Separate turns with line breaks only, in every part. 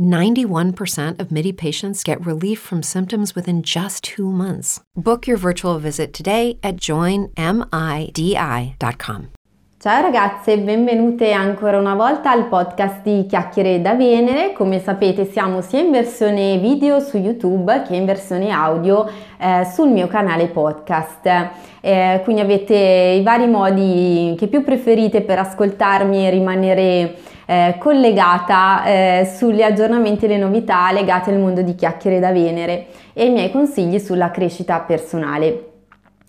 91% of MIDI patients get relief from symptoms within just two months. Book your virtual visit today at joinmidi.com.
Ciao ragazze, benvenute ancora una volta al podcast di Chiacchiere da Venere. Come sapete siamo sia in versione video su YouTube che in versione audio eh, sul mio canale podcast. Eh, quindi avete i vari modi che più preferite per ascoltarmi e rimanere eh, collegata eh, sugli aggiornamenti e le novità legate al mondo di Chiacchiere da Venere e i miei consigli sulla crescita personale.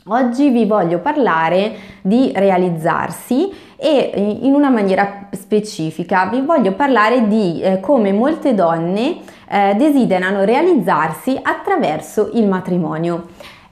Oggi vi voglio parlare di realizzarsi e in una maniera specifica vi voglio parlare di eh, come molte donne eh, desiderano realizzarsi attraverso il matrimonio.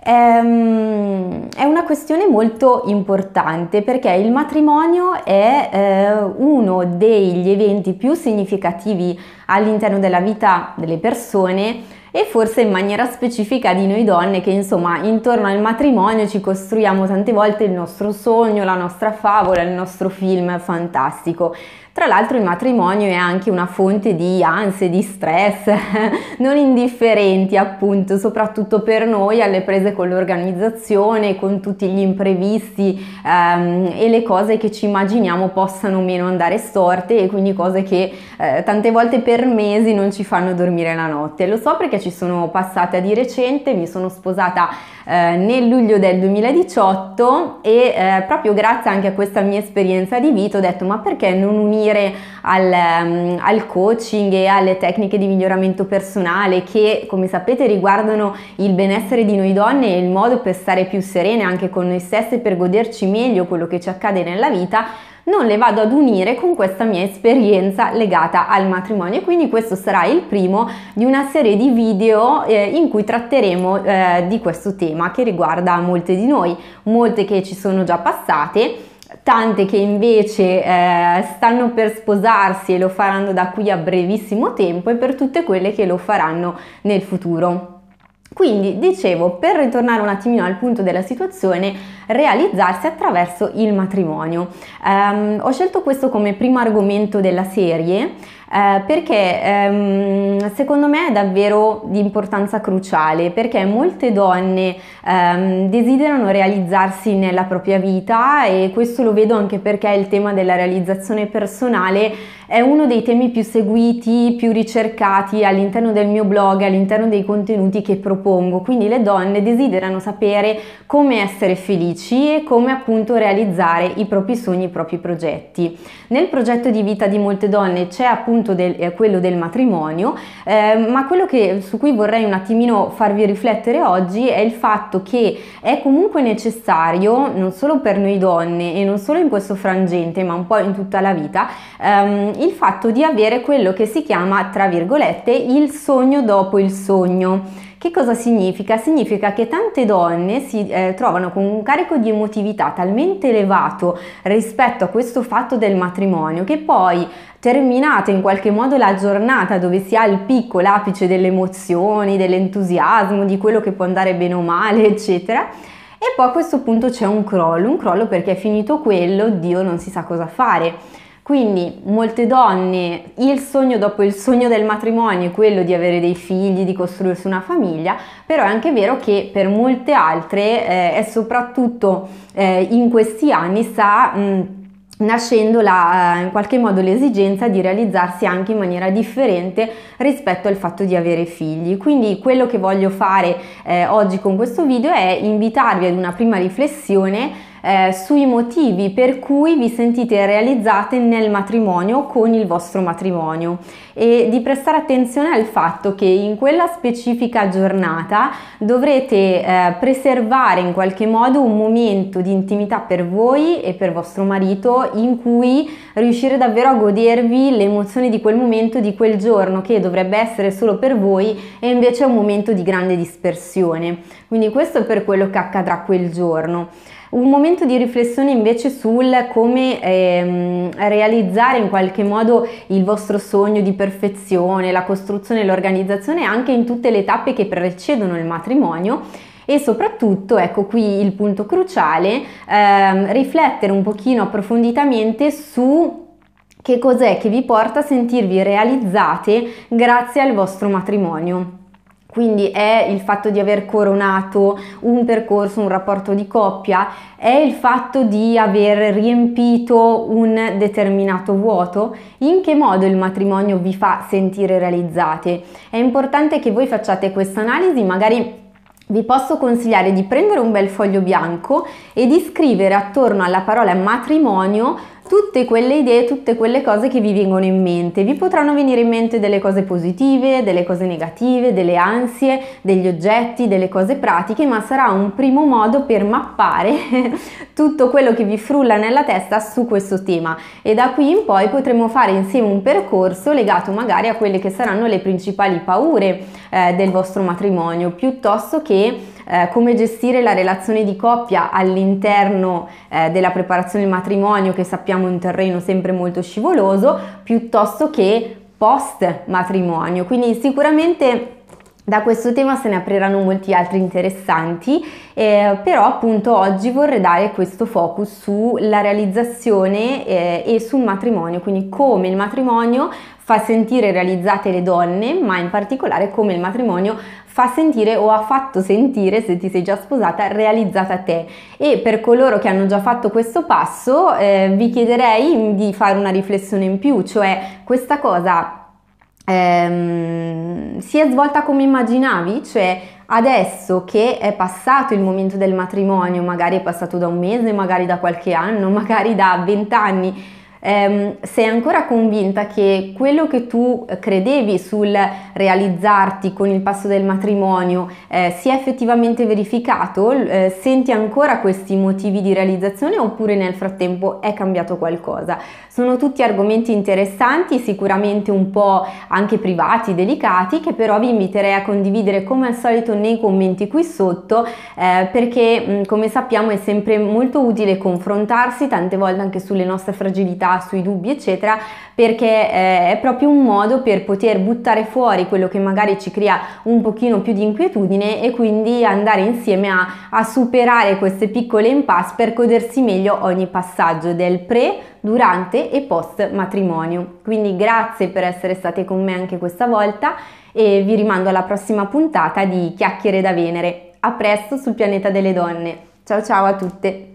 Ehm, è una questione molto importante perché il matrimonio è eh, uno degli eventi più significativi all'interno della vita delle persone e forse in maniera specifica di noi donne che insomma intorno al matrimonio ci costruiamo tante volte il nostro sogno, la nostra favola, il nostro film fantastico. Tra l'altro il matrimonio è anche una fonte di ansie, di stress non indifferenti appunto, soprattutto per noi alle prese con l'organizzazione, con tutti gli imprevisti ehm, e le cose che ci immaginiamo possano meno andare storte e quindi cose che eh, tante volte per mesi non ci fanno dormire la notte. Lo so perché ci sono passate di recente, mi sono sposata eh, nel luglio del 2018 e eh, proprio grazie anche a questa mia esperienza di vita ho detto ma perché non unire al, um, al coaching e alle tecniche di miglioramento personale che come sapete riguardano il benessere di noi donne e il modo per stare più serene anche con noi stesse per goderci meglio quello che ci accade nella vita non le vado ad unire con questa mia esperienza legata al matrimonio e quindi questo sarà il primo di una serie di video eh, in cui tratteremo eh, di questo tema che riguarda molte di noi, molte che ci sono già passate tante che invece eh, stanno per sposarsi e lo faranno da qui a brevissimo tempo e per tutte quelle che lo faranno nel futuro. Quindi dicevo, per ritornare un attimino al punto della situazione, realizzarsi attraverso il matrimonio. Um, ho scelto questo come primo argomento della serie eh, perché ehm, secondo me è davvero di importanza cruciale perché molte donne ehm, desiderano realizzarsi nella propria vita e questo lo vedo anche perché il tema della realizzazione personale è uno dei temi più seguiti, più ricercati all'interno del mio blog, all'interno dei contenuti che propongo. Quindi le donne desiderano sapere come essere felici e come appunto realizzare i propri sogni, i propri progetti. Nel progetto di vita di molte donne c'è appunto del, eh, quello del matrimonio, eh, ma quello che, su cui vorrei un attimino farvi riflettere oggi è il fatto che è comunque necessario, non solo per noi donne e non solo in questo frangente, ma un po' in tutta la vita, ehm, il fatto di avere quello che si chiama, tra virgolette, il sogno dopo il sogno. Che cosa significa? Significa che tante donne si eh, trovano con un carico di emotività talmente elevato rispetto a questo fatto del matrimonio che poi terminata in qualche modo la giornata dove si ha il picco, l'apice delle emozioni, dell'entusiasmo, di quello che può andare bene o male, eccetera. E poi a questo punto c'è un crollo, un crollo perché è finito quello, Dio non si sa cosa fare. Quindi molte donne, il sogno dopo il sogno del matrimonio è quello di avere dei figli, di costruirsi una famiglia, però è anche vero che per molte altre eh, e soprattutto eh, in questi anni sta... Mh, nascendo la, eh, in qualche modo l'esigenza di realizzarsi anche in maniera differente rispetto al fatto di avere figli. Quindi quello che voglio fare eh, oggi con questo video è invitarvi ad una prima riflessione eh, sui motivi per cui vi sentite realizzate nel matrimonio con il vostro matrimonio e di prestare attenzione al fatto che in quella specifica giornata dovrete eh, preservare in qualche modo un momento di intimità per voi e per vostro marito in cui riuscire davvero a godervi le emozioni di quel momento, di quel giorno che dovrebbe essere solo per voi e invece è un momento di grande dispersione. Quindi questo è per quello che accadrà quel giorno. Un momento di riflessione invece sul come ehm, realizzare in qualche modo il vostro sogno di perfezione, la costruzione l'organizzazione anche in tutte le tappe che precedono il matrimonio e soprattutto, ecco qui il punto cruciale, ehm, riflettere un pochino approfonditamente su che cos'è che vi porta a sentirvi realizzate grazie al vostro matrimonio. Quindi è il fatto di aver coronato un percorso, un rapporto di coppia, è il fatto di aver riempito un determinato vuoto, in che modo il matrimonio vi fa sentire realizzate. È importante che voi facciate questa analisi, magari vi posso consigliare di prendere un bel foglio bianco e di scrivere attorno alla parola matrimonio tutte quelle idee, tutte quelle cose che vi vengono in mente. Vi potranno venire in mente delle cose positive, delle cose negative, delle ansie, degli oggetti, delle cose pratiche, ma sarà un primo modo per mappare tutto quello che vi frulla nella testa su questo tema e da qui in poi potremo fare insieme un percorso legato magari a quelle che saranno le principali paure eh, del vostro matrimonio, piuttosto che eh, come gestire la relazione di coppia all'interno eh, della preparazione del matrimonio che sappiamo è un terreno sempre molto scivoloso, piuttosto che post matrimonio. Quindi sicuramente da questo tema se ne apriranno molti altri interessanti, eh, però appunto oggi vorrei dare questo focus sulla realizzazione eh, e sul matrimonio, quindi come il matrimonio fa sentire realizzate le donne, ma in particolare come il matrimonio fa sentire o ha fatto sentire, se ti sei già sposata, realizzata te. E per coloro che hanno già fatto questo passo, eh, vi chiederei di fare una riflessione in più, cioè questa cosa ehm, si è svolta come immaginavi, cioè adesso che è passato il momento del matrimonio, magari è passato da un mese, magari da qualche anno, magari da vent'anni, ehm, sei ancora convinta che quello che tu credevi sul realizzarti con il passo del matrimonio eh, sia effettivamente verificato, eh, senti ancora questi motivi di realizzazione oppure nel frattempo è cambiato qualcosa? Sono tutti argomenti interessanti, sicuramente un po' anche privati, delicati, che però vi inviterei a condividere come al solito nei commenti qui sotto, eh, perché come sappiamo è sempre molto utile confrontarsi, tante volte anche sulle nostre fragilità sui dubbi, eccetera, perché eh, è proprio un modo per poter buttare fuori quello che magari ci crea un pochino più di inquietudine e quindi andare insieme a, a superare queste piccole impasse per godersi meglio ogni passaggio del pre, durante e post matrimonio. Quindi grazie per essere state con me anche questa volta e vi rimando alla prossima puntata di Chiacchiere da Venere. A presto sul pianeta delle donne. Ciao ciao a tutte!